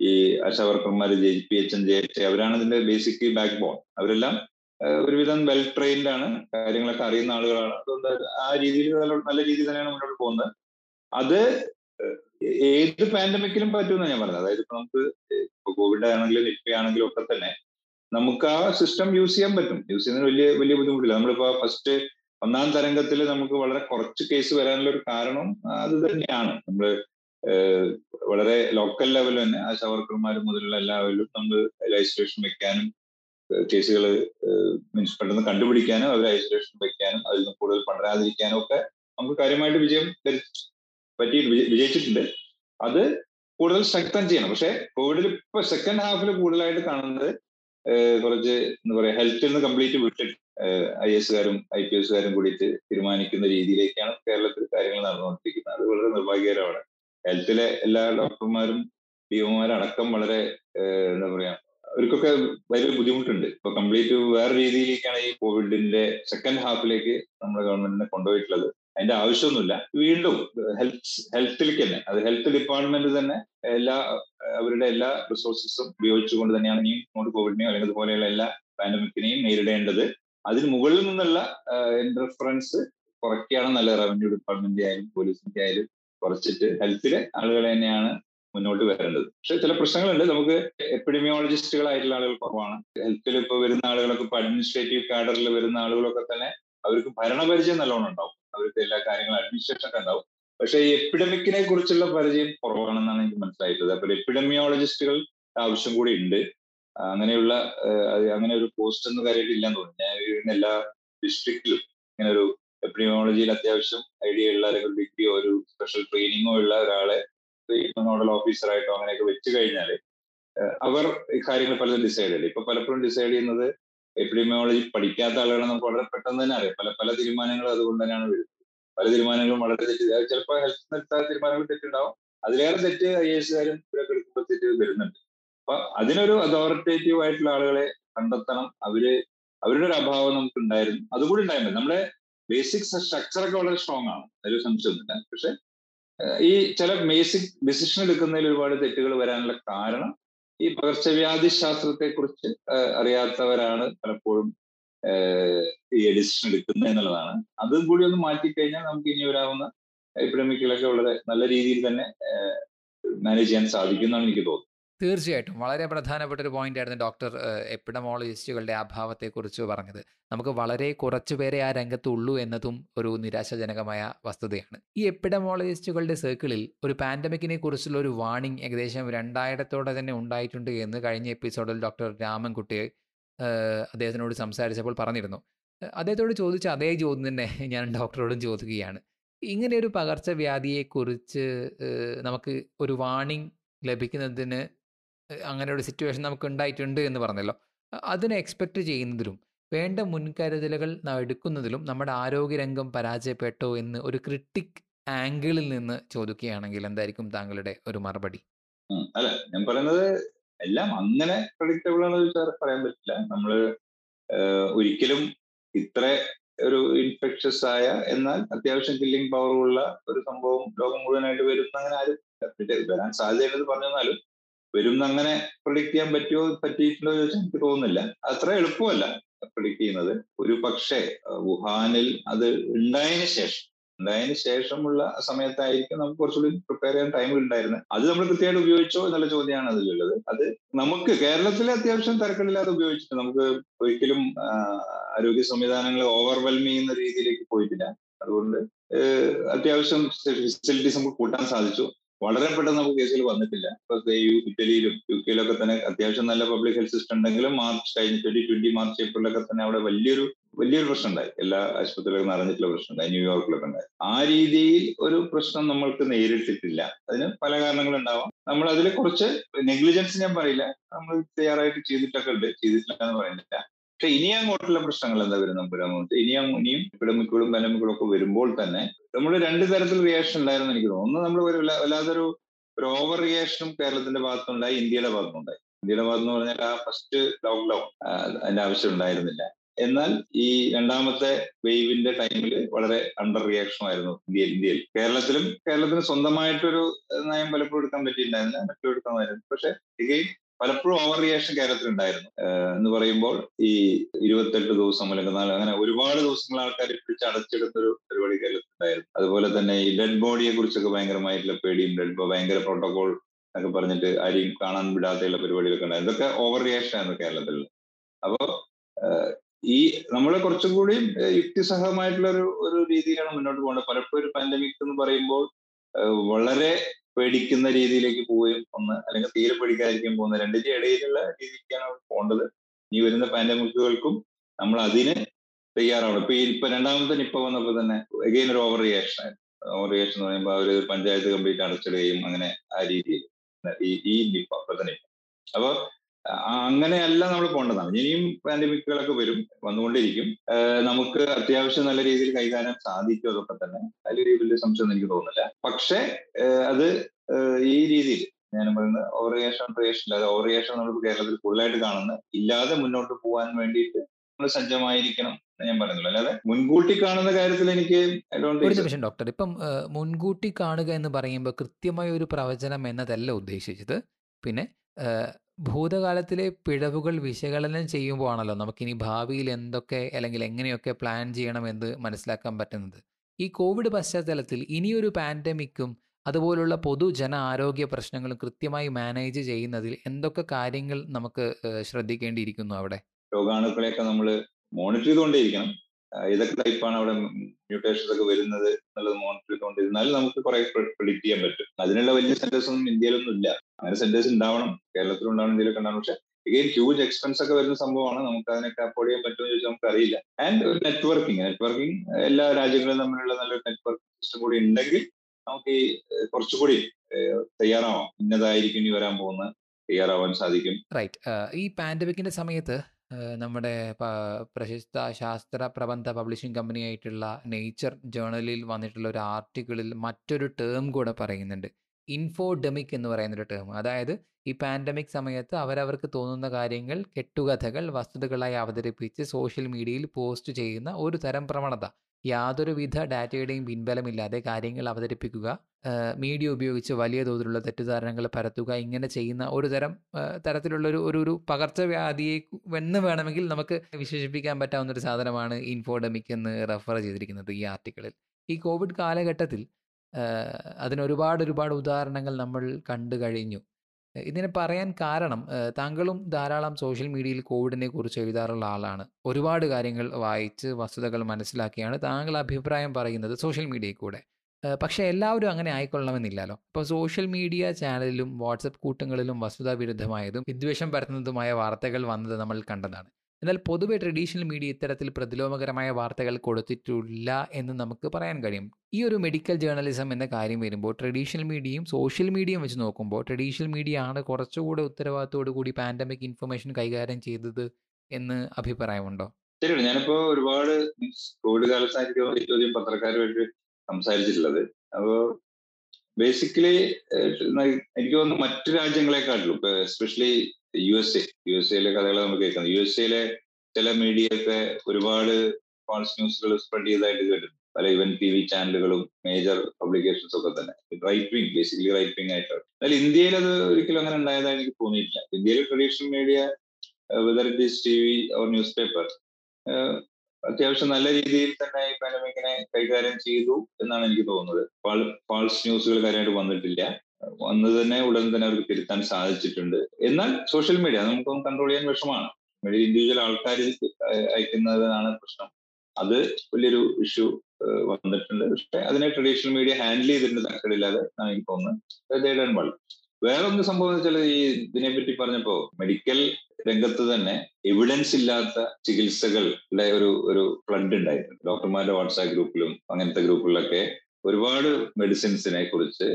ഈ ആശാവർക്കർമാർ J P H N J H അവരാണ് ഇതിന്റെ ബേസിക് ബാക്ക് ബോൺ അവരെല്ലാം ഒരുവിധം വെൽ ട്രെയിൻഡ് ആണ്. കാര്യങ്ങളൊക്കെ അറിയുന്ന ആളുകളാണ്. അതുകൊണ്ട് ആ രീതിയിൽ നല്ല രീതിയിൽ തന്നെയാണ് മുന്നോട്ട് പോകുന്നത്. അത് ഏത് പാൻഡമിക്കിലും പറ്റുമെന്ന് ഞാൻ പറഞ്ഞത്. അതായത് ഇപ്പൊ നമുക്ക് ഇപ്പൊ കോവിഡ് ആണെങ്കിലും നിപ്പ ആണെങ്കിലും ഒക്കെ തന്നെ നമുക്ക് ആ സിസ്റ്റം യൂസ് ചെയ്യാൻ പറ്റും. യൂസ് ചെയ്യുന്നതിന് വലിയ വലിയ ബുദ്ധിമുട്ടില്ല. നമ്മളിപ്പോ ഫസ്റ്റ് ഒന്നാം തരംഗത്തിൽ നമുക്ക് വളരെ കുറച്ച് കേസ് വരാനുള്ള ഒരു കാരണം അത് തന്നെയാണ്. നമ്മൾ വളരെ ലോക്കൽ ലെവലിൽ തന്നെ ആശാ വർക്കർമാർ മുതലുള്ള എല്ലാവരിലും നമ്മൾ ഐസൊലേഷൻ വെക്കാനും കേസുകൾ മീൻസ് പെട്ടെന്ന് കണ്ടുപിടിക്കാനും അവർ ഐസൊലേഷൻ വെക്കാനും അതിൽ നിന്ന് കൂടുതൽ പടരാതിരിക്കാനും ഒക്കെ നമുക്ക് കാര്യമായിട്ട് വിജയം പറ്റി വിജയിച്ചിട്ടുണ്ട്. അത് കൂടുതൽ സ്ട്രെങ്തൻ ചെയ്യണം. പക്ഷെ കോവിഡിൽ ഇപ്പൊ സെക്കൻഡ് ഹാഫിൽ കൂടുതലായിട്ട് കാണുന്നത് കുറച്ച് എന്താ പറയാ ഹെൽത്തിൽ നിന്ന് കംപ്ലീറ്റ് വിട്ടിട്ട് ഐ എസുകാരും ഐ പി എസുകാരും കൂടിയിട്ട് തീരുമാനിക്കുന്ന രീതിയിലേക്കാണ് കേരളത്തിൽ കാര്യങ്ങൾ നടന്നുകൊണ്ടിരിക്കുന്നത്. അത് വളരെ നിർഭാഗ്യകരമാണ്. ഹെൽത്തിലെ എല്ലാ ഡോക്ടർമാരും അടക്കം വളരെ എന്താ പറയാ അവർക്കൊക്കെ വലിയ ബുദ്ധിമുട്ടുണ്ട്. ഇപ്പൊ കംപ്ലീറ്റ് വേറെ രീതിയിലേക്കാണ് ഈ കോവിഡിന്റെ സെക്കൻഡ് ഹാഫിലേക്ക് നമ്മുടെ ഗവൺമെന്റിനെ കൊണ്ടുപോയിട്ടുള്ളത്. അതിന്റെ ആവശ്യമൊന്നുമില്ല. വീണ്ടും ഹെൽത്ത് ഹെൽത്തിലേക്ക് തന്നെ അത് ഹെൽത്ത് ഡിപ്പാർട്ട്മെന്റ് തന്നെ എല്ലാ അവരുടെ എല്ലാ റിസോഴ്സസും ഉപയോഗിച്ചുകൊണ്ട് തന്നെയാണ് ഇനിയും ഇങ്ങോട്ട് കോവിഡിനെയോ അല്ലെങ്കിൽ അതുപോലെയുള്ള എല്ലാ പാൻഡമിക്കിനെയും നേരിടേണ്ടത്. അതിന് മുകളിൽ നിന്നുള്ള ഇന്റർഫറൻസ് കുറയ്ക്കുകയാണ് നല്ല റവന്യൂ ഡിപ്പാർട്ട്മെന്റ് ആയാലും പോലീസിന്റെ ആയാലും കുറച്ചിട്ട് ഹെൽത്തിലെ ആളുകൾ തന്നെയാണ് മുന്നോട്ട് വരേണ്ടത്. പക്ഷെ ചില പ്രശ്നങ്ങളുണ്ട്. നമുക്ക് എപ്പിഡമിയോളജിസ്റ്റുകളായിട്ടുള്ള ആളുകൾ കുറവാണ്. ഹെൽത്തിൽ ഇപ്പോൾ വരുന്ന ആളുകളൊക്കെ ഇപ്പോൾ അഡ്മിനിസ്ട്രേറ്റീവ് കാഡറിൽ വരുന്ന ആളുകളൊക്കെ തന്നെ അവർക്ക് ഭരണപരിചയം നല്ലോണം ഉണ്ടാവും. അവർക്ക് എല്ലാ കാര്യങ്ങളും അഡ്മിനിസ്ട്രേഷൻ ഒക്കെ ഉണ്ടാവും. പക്ഷെ ഈ എപ്പിഡമിക്കിനെ കുറിച്ചുള്ള പരിചയം കുറവാണെന്നാണ് എനിക്ക് മനസ്സിലായിട്ടുള്ളത്. അപ്പോൾ എപ്പിഡമിയോളജിസ്റ്റുകൾ ആവശ്യം കൂടി ഉണ്ട്. അങ്ങനെയുള്ള അങ്ങനെ ഒരു പോസ്റ്റ് ഒന്നും കാര്യമായിട്ട് ഇല്ലെന്ന് തോന്നുന്നു. ഞാൻ വീടിന് എല്ലാ ഡിസ്ട്രിക്റ്റിലും ഇങ്ങനെ ഒരു എപ്പിഡമിയോളജിയിൽ അത്യാവശ്യം ഐഡിയ ഉള്ള അല്ലെങ്കിൽ ഡിഗ്രിയോ ഒരു സ്പെഷ്യൽ ട്രെയിനിങ്ങോ ഉള്ള ഒരാളെ നോഡൽ ഓഫീസറായിട്ടോ അങ്ങനെയൊക്കെ വെച്ച് കഴിഞ്ഞാൽ അവർ കാര്യങ്ങൾ പലതും ഡിസൈഡ് ചെയ്യില്ല ഇപ്പൊ പലപ്പോഴും ഡിസൈഡ് ചെയ്യുന്നത് എപ്പിഡമിയോളജി പഠിക്കാത്ത ആളുകളെ നമുക്ക് വളരെ പെട്ടെന്ന് തന്നെ അറിയാം. പല പല തീരുമാനങ്ങളും അതുകൊണ്ട് തന്നെയാണ് വരുന്നത്. പല തീരുമാനങ്ങളും വളരെ തെറ്റ് ചിലപ്പോൾ ഹെൽത്ത് നിർത്താത്ത തീരുമാനങ്ങൾ തെറ്റുണ്ടാവും. അതിലേറെ തെറ്റ് ഐ എസുകാരും ഇവരൊക്കെ എടുക്കുമ്പോൾ തെറ്റ് വരുന്നുണ്ട്. അപ്പൊ അതിനൊരു അതോറിറ്റേറ്റീവ് ആയിട്ടുള്ള ആളുകളെ കണ്ടെത്തണം. അവർ അവരുടെ ഒരു അഭാവം നമുക്ക് ഉണ്ടായിരുന്നു അതുകൂടി ഉണ്ടായിരുന്നു നമ്മുടെ ബേസിക് സ്ട്രക്ചർ ഒക്കെ വളരെ സ്ട്രോങ് ആണ്. ഒരു സംശയമൊന്നുമില്ല. പക്ഷെ ഈ ചില ബേസിക് ഡിസിഷൻ എടുക്കുന്നതിൽ ഒരുപാട് തെറ്റുകൾ വരാനുള്ള കാരണം ഈ പകർച്ചവ്യാധി ശാസ്ത്രത്തെ കുറിച്ച് അറിയാത്തവരാണ് പലപ്പോഴും ഈ എഡിഷൻ എടുക്കുന്നത് എന്നുള്ളതാണ്. അതും കൂടി ഒന്ന് മാറ്റിക്കഴിഞ്ഞാൽ നമുക്ക് ഇനി വരാവുന്ന എപ്പിഡമിക്കുകളൊക്കെ വളരെ നല്ല രീതിയിൽ തന്നെ മാനേജ് ചെയ്യാൻ സാധിക്കും എന്നാണ് എനിക്ക് തോന്നുന്നത്. തീർച്ചയായിട്ടും. വളരെ പ്രധാനപ്പെട്ട ഒരു പോയിന്റ് ആയിരുന്നു ഡോക്ടർ എപ്പിഡമോളജിസ്റ്റുകളുടെ അഭാവത്തെക്കുറിച്ച് പറഞ്ഞത്. നമുക്ക് വളരെ കുറച്ചു പേരെ ആ രംഗത്തുള്ളൂ എന്നതും ഒരു നിരാശാജനകമായ വസ്തുതയാണ്. ഈ എപ്പിഡമോളജിസ്റ്റുകളുടെ സർക്കിളിൽ ഒരു പാൻഡമിക്കിനെ കുറിച്ചുള്ള ഒരു വാണിംഗ് ഏകദേശം രണ്ടായിരത്തോടെ തന്നെ ഉണ്ടായിട്ടുണ്ട് എന്ന് കഴിഞ്ഞ എപ്പിസോഡിൽ ഡോക്ടർ രാമൻകുട്ടി ഏഹ്, അദ്ദേഹത്തിനോട് സംസാരിച്ചപ്പോൾ പറഞ്ഞിരുന്നു. അദ്ദേഹത്തോട് ചോദിച്ച അതേ ചോദ്യം തന്നെ ഞാൻ ഡോക്ടറോടും ചോദിക്കുകയാണ്. ഇങ്ങനെ ഒരു പകർച്ചവ്യാധിയെക്കുറിച്ച് നമുക്ക് ഒരു വാണിംഗ് ലഭിക്കുന്നതിന് അങ്ങനെ ഒരു സിറ്റുവേഷൻ നമുക്ക് ഉണ്ടായിട്ടുണ്ട് എന്ന് പറഞ്ഞല്ലോ. അതിനെ എക്സ്പെക്റ്റ് ചെയ്യുന്നതിലും വേണ്ട മുൻകരുതലുകൾ എടുക്കുന്നതിലും നമ്മുടെ ആരോഗ്യരംഗം പരാജയപ്പെട്ടോ എന്ന് ഒരു ക്രിട്ടിക് ആംഗിളിൽ നിന്ന് ചോദിക്കുകയാണെങ്കിൽ എന്തായിരിക്കും താങ്കളുടെ ഒരു മറുപടി. അല്ല ഞാൻ പറയുന്നത് എല്ലാം അങ്ങനെ പ്രഡിക്റ്റബിൾ ആണെന്ന് ചോദിച്ചാൽ പറയാൻ പറ്റില്ല. നമ്മൾ ഒരിക്കലും ഇത്ര ഒരു ഇൻഫെക്ഷസ് ആയ എന്നാൽ അത്യാവശ്യം കില്ലിംഗ് പവർ ഉള്ള ഒരു സംഭവം ലോകം മുഴുവനായിട്ട് വരുന്ന അങ്ങനെ ആരും വരാൻ സാധ്യതയുണ്ടെന്ന് പറഞ്ഞാലും വരുന്ന അങ്ങനെ പ്രൊഡിക്ട് ചെയ്യാൻ പറ്റുമോ പറ്റിയിട്ടുണ്ടോ ചോദിച്ചാൽ എനിക്ക് തോന്നുന്നില്ല. അത്ര എളുപ്പമല്ല പ്രൊഡിക്ട് ചെയ്യുന്നത്. ഒരു പക്ഷേ വുഹാനിൽ അത് ഉണ്ടായതിനു ശേഷം ഉണ്ടായതിനു ശേഷമുള്ള സമയത്തായിരിക്കും നമുക്ക് കുറച്ചുകൂടി പ്രിപ്പയർ ചെയ്യാൻ ടൈം ഉണ്ടായിരുന്നത്. അത് നമ്മൾ കൃത്യമായിട്ട് ഉപയോഗിച്ചോ എന്നുള്ള ചോദ്യമാണ് അതിലുള്ളത്. അത് നമുക്ക് കേരളത്തിലെ അത്യാവശ്യം തിരക്കില്ലാതെ ഉപയോഗിച്ചിട്ട് നമുക്ക് ഒരിക്കലും ആരോഗ്യ സംവിധാനങ്ങൾ ഓവർവെൽം ചെയ്യുന്ന രീതിയിലേക്ക് പോയിട്ടില്ല. അതുകൊണ്ട് അത്യാവശ്യം ഫെസിലിറ്റീസ് നമുക്ക് കൂട്ടാൻ സാധിച്ചു. വളരെ പെട്ടെന്ന് നമുക്ക് കേസുകൾ വന്നിട്ടില്ല. ഇപ്പൊ ഇറ്റലിയിലും യു കെയിലൊക്കെ തന്നെ അത്യാവശ്യം നല്ല പബ്ലിക് ഹെൽത്ത് സിസ്റ്റം ഉണ്ടെങ്കിലും മാർച്ച് കഴിഞ്ഞ് ട്വന്റി ട്വന്റി മാർച്ച് ഏപ്രിലൊക്കെ തന്നെ അവിടെ വലിയൊരു വലിയൊരു പ്രശ്നം ഉണ്ടായി എല്ലാ ആശുപത്രികളിലും നിറഞ്ഞിട്ടുള്ള പ്രശ്നം ഉണ്ടായി ന്യൂയോർക്കിലൊക്കെ ഉണ്ടായി. ആ രീതിയിൽ ഒരു പ്രശ്നം നമ്മൾക്ക് നേരിട്ടിട്ടില്ല. അതിന് പല കാരണങ്ങളുണ്ടാവാം നമ്മൾ അതിൽ കുറച്ച് നെഗ്ലിജൻസ് ഞാൻ പറയില്ല. നമ്മൾ തയ്യാറായിട്ട് ചെയ്തിട്ടൊക്കെ ഉണ്ട്. ചെയ്തിട്ടില്ല എന്ന് പറയുന്നില്ല. പക്ഷെ ഇനി അങ്ങോട്ടുള്ള പ്രശ്നങ്ങൾ എന്താ വരുന്നത് നമുക്ക് ഇനി ഇനിയും പിടമിക്കുകളും പലമിക്കുകളും ഒക്കെ വരുമ്പോൾ തന്നെ നമ്മൾ രണ്ട് തരത്തിൽ റിയാക്ഷൻ ഉണ്ടായിരുന്നു എനിക്ക് തോന്നുന്നു. ഒന്ന് നമ്മൾ ഒരു വല്ലാതൊരു ഒരു ഓവർ റിയാക്ഷനും കേരളത്തിന്റെ ഭാഗത്തുണ്ടായി ഇന്ത്യയുടെ ഭാഗത്തുണ്ടായി ഇന്ത്യയുടെ ഭാഗത്ത് പറഞ്ഞാൽ ആ ഫസ്റ്റ് ലോക്ക്ഡൌൺ അതിന്റെ ആവശ്യം ഉണ്ടായിരുന്നില്ല. എന്നാൽ ഈ രണ്ടാമത്തെ വെയ്വിന്റെ ടൈമിൽ വളരെ അണ്ടർ റിയാക്ഷൻ ആയിരുന്നു ഇന്ത്യയിൽ ഇന്ത്യയിൽ. കേരളത്തിലും കേരളത്തിന് സ്വന്തമായിട്ടൊരു നയം പലപ്പോഴും എടുക്കാൻ പറ്റിയിട്ടുണ്ടായിരുന്നില്ല മറ്റും എടുക്കാമായിരുന്നു പക്ഷെ എഗെയിൻ പലപ്പോഴും ഓവർ റിയാക്ഷൻ കേരളത്തിൽ ഉണ്ടായിരുന്നു എന്ന് പറയുമ്പോൾ ഈ ഇരുപത്തെട്ട് ദിവസം അല്ലെങ്കിൽ നാല് അങ്ങനെ ഒരുപാട് ദിവസങ്ങൾ ആൾക്കാരെ പിടിച്ച് അടച്ചെടുത്ത ഒരു പരിപാടി കേരളത്തിൽ ഉണ്ടായിരുന്നു അതുപോലെ തന്നെ ഈ ഡെഡ് ബോഡിയെ കുറിച്ചൊക്കെ ഭയങ്കരമായിട്ടുള്ള പേടിയും ഡെഡ് ഭയങ്കര പ്രോട്ടോകോൾ എന്നൊക്കെ പറഞ്ഞിട്ട് ആരെയും കാണാൻ വിടാതെയുള്ള പരിപാടികളൊക്കെ ഉണ്ടായിരുന്നു. ഇതൊക്കെ ഓവർ റിയാക്ഷൻ ആയിരുന്നു കേരളത്തിൽ. അപ്പോ ഈ നമ്മൾ കുറച്ചും കൂടി യുക്തിസഹമായിട്ടുള്ള ഒരു ഒരു രീതിയിലാണ് മുന്നോട്ട് പോകുന്നത് പലപ്പോഴും ഒരു പാൻഡമിക് എന്ന് പറയുമ്പോൾ വളരെ പേടിക്കുന്ന രീതിയിലേക്ക് പോവുകയും ഒന്ന് അല്ലെങ്കിൽ തീരെ പേടിക്കാതിരിക്കാൻ പോകുന്ന രണ്ടിന്റെ ഇടയിലുള്ള രീതിക്കാണ് പോകേണ്ടത് ഈ വരുന്ന പാൻഡമിക്കുകൾക്കും നമ്മൾ അതിന് തയ്യാറാവണം. ഇപ്പൊ ഇപ്പൊ രണ്ടാമത്തെ നിപ്പ വന്നപ്പോൾ തന്നെ അഗെയിൻ ഒരു ഓവർ റിയാക്ഷൻ ഓവർ റിയാക്ഷൻ എന്ന് പറയുമ്പോൾ അവർ പഞ്ചായത്ത് കംപ്ലീറ്റ് അടച്ചിടുകയും അങ്ങനെ ആ രീതിയിൽ. ഈ ഈ നിപ്പ തന്നെ നിപ്പ. അപ്പൊ അങ്ങനെയല്ല നമ്മൾ പോകേണ്ടതാണ് ഇനിയും പാൻഡമിക്കുകളൊക്കെ വരും വന്നുകൊണ്ടിരിക്കും. നമുക്ക് അത്യാവശ്യം നല്ല രീതിയിൽ കൈകാര്യം സാധിക്കും അതൊക്കെ തന്നെ. അതിൽ വലിയ സംശയം എനിക്ക് തോന്നുന്നില്ല. പക്ഷേ അത് ഈ രീതിയിൽ ഞാൻ പറയുന്നത് ഓവറിയേഷൻ റിയാക്ഷൻ അല്ലാതെ ഓവറിയേഷൻ നമ്മൾ കേരളത്തിൽ കൂടുതലായിട്ട് കാണുന്ന ഇല്ലാതെ മുന്നോട്ട് പോകാൻ വേണ്ടിയിട്ട് നമ്മൾ സജ്ജമായിരിക്കണം ഞാൻ മുൻകൂട്ടി കാണുന്ന കാര്യത്തിൽ എനിക്ക് ഡോക്ടർ. ഇപ്പം മുൻകൂട്ടി കാണുക എന്ന് പറയുമ്പോൾ കൃത്യമായ ഒരു പ്രവചനം എന്നതല്ല ഉദ്ദേശിച്ചത്. പിന്നെ ഭൂതകാലത്തിലെ പിഴവുകൾ വിശകലനം ചെയ്യുമ്പോഴാണല്ലോ നമുക്കിനി ഭാവിയിൽ എന്തൊക്കെ അല്ലെങ്കിൽ എങ്ങനെയൊക്കെ പ്ലാൻ ചെയ്യണം എന്ന് മനസ്സിലാക്കാൻ പറ്റുന്നത്. ഈ കോവിഡ് പശ്ചാത്തലത്തിൽ ഇനിയൊരു പാൻഡമിക്കും അതുപോലുള്ള പൊതുജന ആരോഗ്യ പ്രശ്നങ്ങളും കൃത്യമായി മാനേജ് ചെയ്യുന്നതിൽ എന്തൊക്കെ കാര്യങ്ങൾ നമുക്ക് ശ്രദ്ധിക്കേണ്ടിയിരിക്കുന്നു അവിടെ? രോഗാണുക്കളെയൊക്കെ നമ്മൾ മോണിറ്റർ ചെയ്തുകൊണ്ടേയിരിക്കണം. ഏതൊക്കെ ടൈപ്പാണ് അവിടെ മ്യൂട്ടേഷൻസ് ഒക്കെ വരുന്നത് എന്നുള്ളത് മോണിറ്റർ ചെയ്തുകൊണ്ടിരുന്നാലും നമുക്ക് കുറെ പ്രിഡിക്ട് ചെയ്യാൻ പറ്റും. അതിനുള്ള വലിയ സെന്റേഴ്സ് ഒന്നും ഇന്ത്യയിലൊന്നും ഇല്ല. അങ്ങനെ സെന്റേഴ്സ് ഉണ്ടാവണം. കേരളത്തിൽ ഉണ്ടാവണം ഇന്ത്യയിലൊക്കെ ഉണ്ടാവണം. പക്ഷെ ഇഗെയിൻ ഹ്യൂജ് എക്സ്പെൻസ് ഒക്കെ വരുന്ന സംഭവമാണ്. നമുക്ക് അതിനൊക്കെ അഫോർഡ് ചെയ്യാൻ പറ്റുമെന്ന് ചോദിച്ചാൽ നമുക്ക് അറിയില്ല ആൻഡ് ഒരു നെറ്റ്വർക്കിംഗ് നെറ്റ്വർക്കിംഗ് എല്ലാ രാജ്യങ്ങളും തമ്മിലുള്ള നല്ലൊരു നെറ്റ്വർക്ക് സിസ്റ്റം കൂടി ഉണ്ടെങ്കിൽ നമുക്ക് ഈ കുറച്ചുകൂടി തയ്യാറാവാം. ഇന്നതായിരിക്കും ഇനി വരാൻ പോകുന്ന തയ്യാറാവാൻ സാധിക്കും. റൈറ്റ് ഈ പാൻഡമിക്കിന്റെ സമയത്ത് നമ്മുടെ പ്രശസ്ത ശാസ്ത്ര പ്രബന്ധ പബ്ലിഷിംഗ് കമ്പനിയായിട്ടുള്ള നേച്ചർ ജേണലിൽ വന്നിട്ടുള്ള ഒരു ആർട്ടിക്കിളിൽ മറ്റൊരു ടേം കൂടെ പറയുന്നുണ്ട്. ഇൻഫോഡെമിക് എന്ന് പറയുന്ന ഒരു ടേം അതായത് ഈ പാൻഡമിക് സമയത്ത് അവരവർക്ക് തോന്നുന്ന കാര്യങ്ങൾ കെട്ടുകഥകൾ വസ്തുതകളായി അവതരിപ്പിച്ച് സോഷ്യൽ മീഡിയയിൽ പോസ്റ്റ് ചെയ്യുന്ന ഒരു തരം പ്രവണത. യാതൊരുവിധ ഡാറ്റയുടെയും പിൻബലമില്ലാതെ കാര്യങ്ങൾ അവതരിപ്പിക്കുക മീഡിയ ഉപയോഗിച്ച് വലിയ തോതിലുള്ള തെറ്റിദ്ധാരണകൾ പരത്തുക ഇങ്ങനെ ചെയ്യുന്ന ഒരു തരം തരത്തിലുള്ള ഒരു ഒരു ഒരു പകർച്ചവ്യാധിയെ എന്ന് വേണമെങ്കിൽ നമുക്ക് വിശേഷിപ്പിക്കാൻ പറ്റാവുന്ന ഒരു സാധനമാണ് ഇൻഫോഡമിക് എന്ന് റെഫർ ചെയ്തിരിക്കുന്നത് ഈ ആർട്ടിക്കിളിൽ. ഈ കോവിഡ് കാലഘട്ടത്തിൽ അതിനൊരുപാട് അതിന് ഒരുപാട് ഒരുപാട് ഉദാഹരണങ്ങൾ നമ്മൾ കണ്ടു കഴിഞ്ഞു. ഇതിനെ പറയാൻ കാരണം താങ്കളും ധാരാളം സോഷ്യൽ മീഡിയയിൽ കോവിഡിനെ കുറിച്ച് എഴുതാറുള്ള ആളാണ്. ഒരുപാട് കാര്യങ്ങൾ വായിച്ച് വസ്തുതകൾ മനസ്സിലാക്കിയാണ് താങ്കൾ അഭിപ്രായം പറയുന്നത് സോഷ്യൽ മീഡിയയിൽ കൂടെ. പക്ഷേ എല്ലാവരും അങ്ങനെ ആയിക്കൊള്ളണമെന്നില്ലല്ലോ. ഇപ്പോൾ സോഷ്യൽ മീഡിയ ചാനലിലും വാട്സപ്പ് കൂട്ടങ്ങളിലും വസ്തുതാ വിരുദ്ധമായതും വിദ്വേഷം പരത്തുന്നതുമായ വാർത്തകൾ വന്നത് നമ്മൾ കണ്ടതാണ്. എന്നാൽ പൊതുവെ ട്രഡീഷണൽ മീഡിയ ഇത്തരത്തിൽ പ്രതിലോമകരമായ വാർത്തകൾ കൊടുത്തിട്ടില്ല എന്ന് നമുക്ക് പറയാൻ കഴിയും. ഈ ഒരു മെഡിക്കൽ ജേർണലിസം എന്ന കാര്യം വരുമ്പോൾ ട്രഡീഷണൽ മീഡിയയും സോഷ്യൽ മീഡിയയും വെച്ച് നോക്കുമ്പോൾ ട്രഡീഷണൽ മീഡിയ ആണ് കുറച്ചുകൂടെ ഉത്തരവാദിത്തോടു കൂടി പാൻഡമിക് ഇൻഫർമേഷൻ കൈകാര്യം ചെയ്തത് എന്ന് അഭിപ്രായമുണ്ടോ? ശരിയാണ്. ഞാനിപ്പോ ഒരുപാട് കോവിഡ് കാലത്തായിരിക്കും അധികം പത്രക്കാരുമായിട്ട് സംസാരിച്ചിട്ടുള്ളത്. അപ്പോ ബേസിക്കലി എനിക്ക് തോന്നുന്നു മറ്റു രാജ്യങ്ങളെക്കാട്ടിലും especially U S A U S എയിലെ കഥകൾ നമ്മൾ കേൾക്കുന്നത് യു എസ് എയിലെ ചില മീഡിയ ഒക്കെ ഒരുപാട് ഫാൾസ് ന്യൂസുകൾ സ്പ്രെഡ് ചെയ്തതായിട്ട് കേട്ടിട്ടുണ്ട്. പല ഇവൻ ടി വി ചാനലുകളും മേജർ പബ്ലിക്കേഷൻസ് ഒക്കെ തന്നെ. Right wing basically right wing ആയിട്ടാണ്. എന്നാൽ ഇന്ത്യയിൽ അത് ഒരിക്കലും അങ്ങനെ ഉണ്ടായതായി എനിക്ക് തോന്നിയിട്ടില്ല. ഇന്ത്യയിലെ traditional media whether it T V or news paper അത്യാവശ്യം നല്ല രീതിയിൽ തന്നെ ഈ പാനമിക്കിനെ കൈകാര്യം ചെയ്തു എന്നാണ് എനിക്ക് തോന്നുന്നത്. ഫാൾസ് ന്യൂസുകൾ കാര്യമായിട്ട് വന്നിട്ടില്ല. വന്നത് തന്നെ ഉടൻ തന്നെ അവർക്ക് തിരുത്താൻ സാധിച്ചിട്ടുണ്ട്. എന്നാൽ സോഷ്യൽ മീഡിയ നമുക്കൊന്ന് കൺട്രോൾ ചെയ്യാൻ വിഷമാണ് ഇൻഡിവിജ്വൽ ആൾക്കാർ അയക്കുന്നതാണ് പ്രശ്നം. അത് വലിയൊരു ഇഷ്യൂ വന്നിട്ടുണ്ട്. പക്ഷെ അതിനെ ട്രഡീഷണൽ മീഡിയ ഹാൻഡിൽ ചെയ്തിട്ടുണ്ട് തക്കടില്ലാതെ എനിക്ക് തോന്നുന്നത് തേടാൻ പാടില്ല. വേറൊന്ന് സംഭവം വെച്ചാൽ ഈ ഇതിനെപ്പറ്റി പറഞ്ഞപ്പോ മെഡിക്കൽ രംഗത്ത് തന്നെ എവിഡൻസ് ഇല്ലാത്ത ചികിത്സകളുടെ ഒരു ഒരു ഫ്ലഡ് ഉണ്ടായിരുന്നു ഡോക്ടർമാരുടെ വാട്സാപ്പ് ഗ്രൂപ്പിലും അങ്ങനത്തെ ഗ്രൂപ്പുകളിലൊക്കെ ഒരുപാട് മെഡിസിൻസിനെ കുറിച്ച്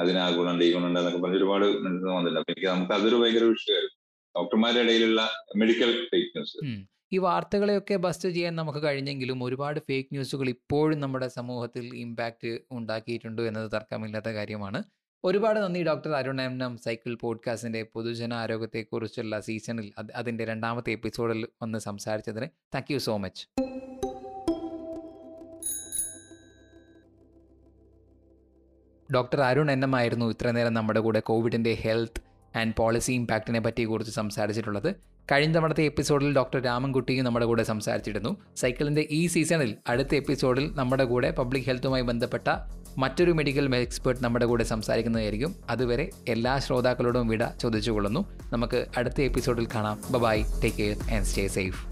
അതിന് ആ ഈ എന്നൊക്കെ പറഞ്ഞ് ഒരുപാട് മെഡിസിൻ വന്നിട്ടുണ്ട്. അപ്പൊ എനിക്ക് നമുക്ക് അതൊരു ഭയങ്കര വിഷയമായിരുന്നു. ഡോക്ടർമാരുടെ ഇടയിലുള്ള മെഡിക്കൽ ഫേക്ക് ന്യൂസ് ഈ വാർത്തകളെയൊക്കെ ബസ്റ്റ് ചെയ്യാൻ നമുക്ക് കഴിഞ്ഞെങ്കിലും ഒരുപാട് ഫേക്ക് ന്യൂസുകൾ ഇപ്പോഴും നമ്മുടെ സമൂഹത്തിൽ ഇമ്പാക്റ്റ് ഉണ്ടാക്കിയിട്ടുണ്ട് എന്നത് തർക്കമില്ലാത്ത കാര്യമാണ്. ഒരുപാട് നന്ദി doctor Arun M M cycle പോഡ്കാസ്റ്റിന്റെ പൊതുജന ആരോഗ്യത്തെക്കുറിച്ചുള്ള സീസണിൽ അതിന്റെ രണ്ടാമത്തെ എപ്പിസോഡിൽ വന്ന് സംസാരിച്ചതിന്. Thank you so much doctor Arun N M ആയിരുന്നു ഇത്ര നേരം നമ്മുടെ കൂടെ കോവിഡിന്റെ ഹെൽത്ത് ആൻഡ് പോളിസി ഇമ്പാക്റ്റിനെ പറ്റി കുറിച്ച് സംസാരിച്ചിട്ടുള്ളത്. കഴിഞ്ഞ തവണത്തെ എപ്പിസോഡിൽ ഡോക്ടർ രാമൻകുട്ടിയും നമ്മുടെ കൂടെ സംസാരിച്ചിരുന്നു. സൈക്കിളിന്റെ ഈ സീസണിൽ അടുത്ത എപ്പിസോഡിൽ നമ്മുടെ കൂടെ പബ്ലിക് ഹെൽത്തുമായി ബന്ധപ്പെട്ട മറ്റൊരു മെഡിക്കൽ എക്സ്പേർട്ട് നമ്മുടെ കൂടെ സംസാരിക്കുന്നതായിരിക്കും. അതുവരെ എല്ലാ ശ്രോതാക്കളോടും വിട ചോദിച്ചുകൊള്ളുന്നു. നമുക്ക് അടുത്ത എപ്പിസോഡിൽ കാണാം. Bye. Take care and stay safe.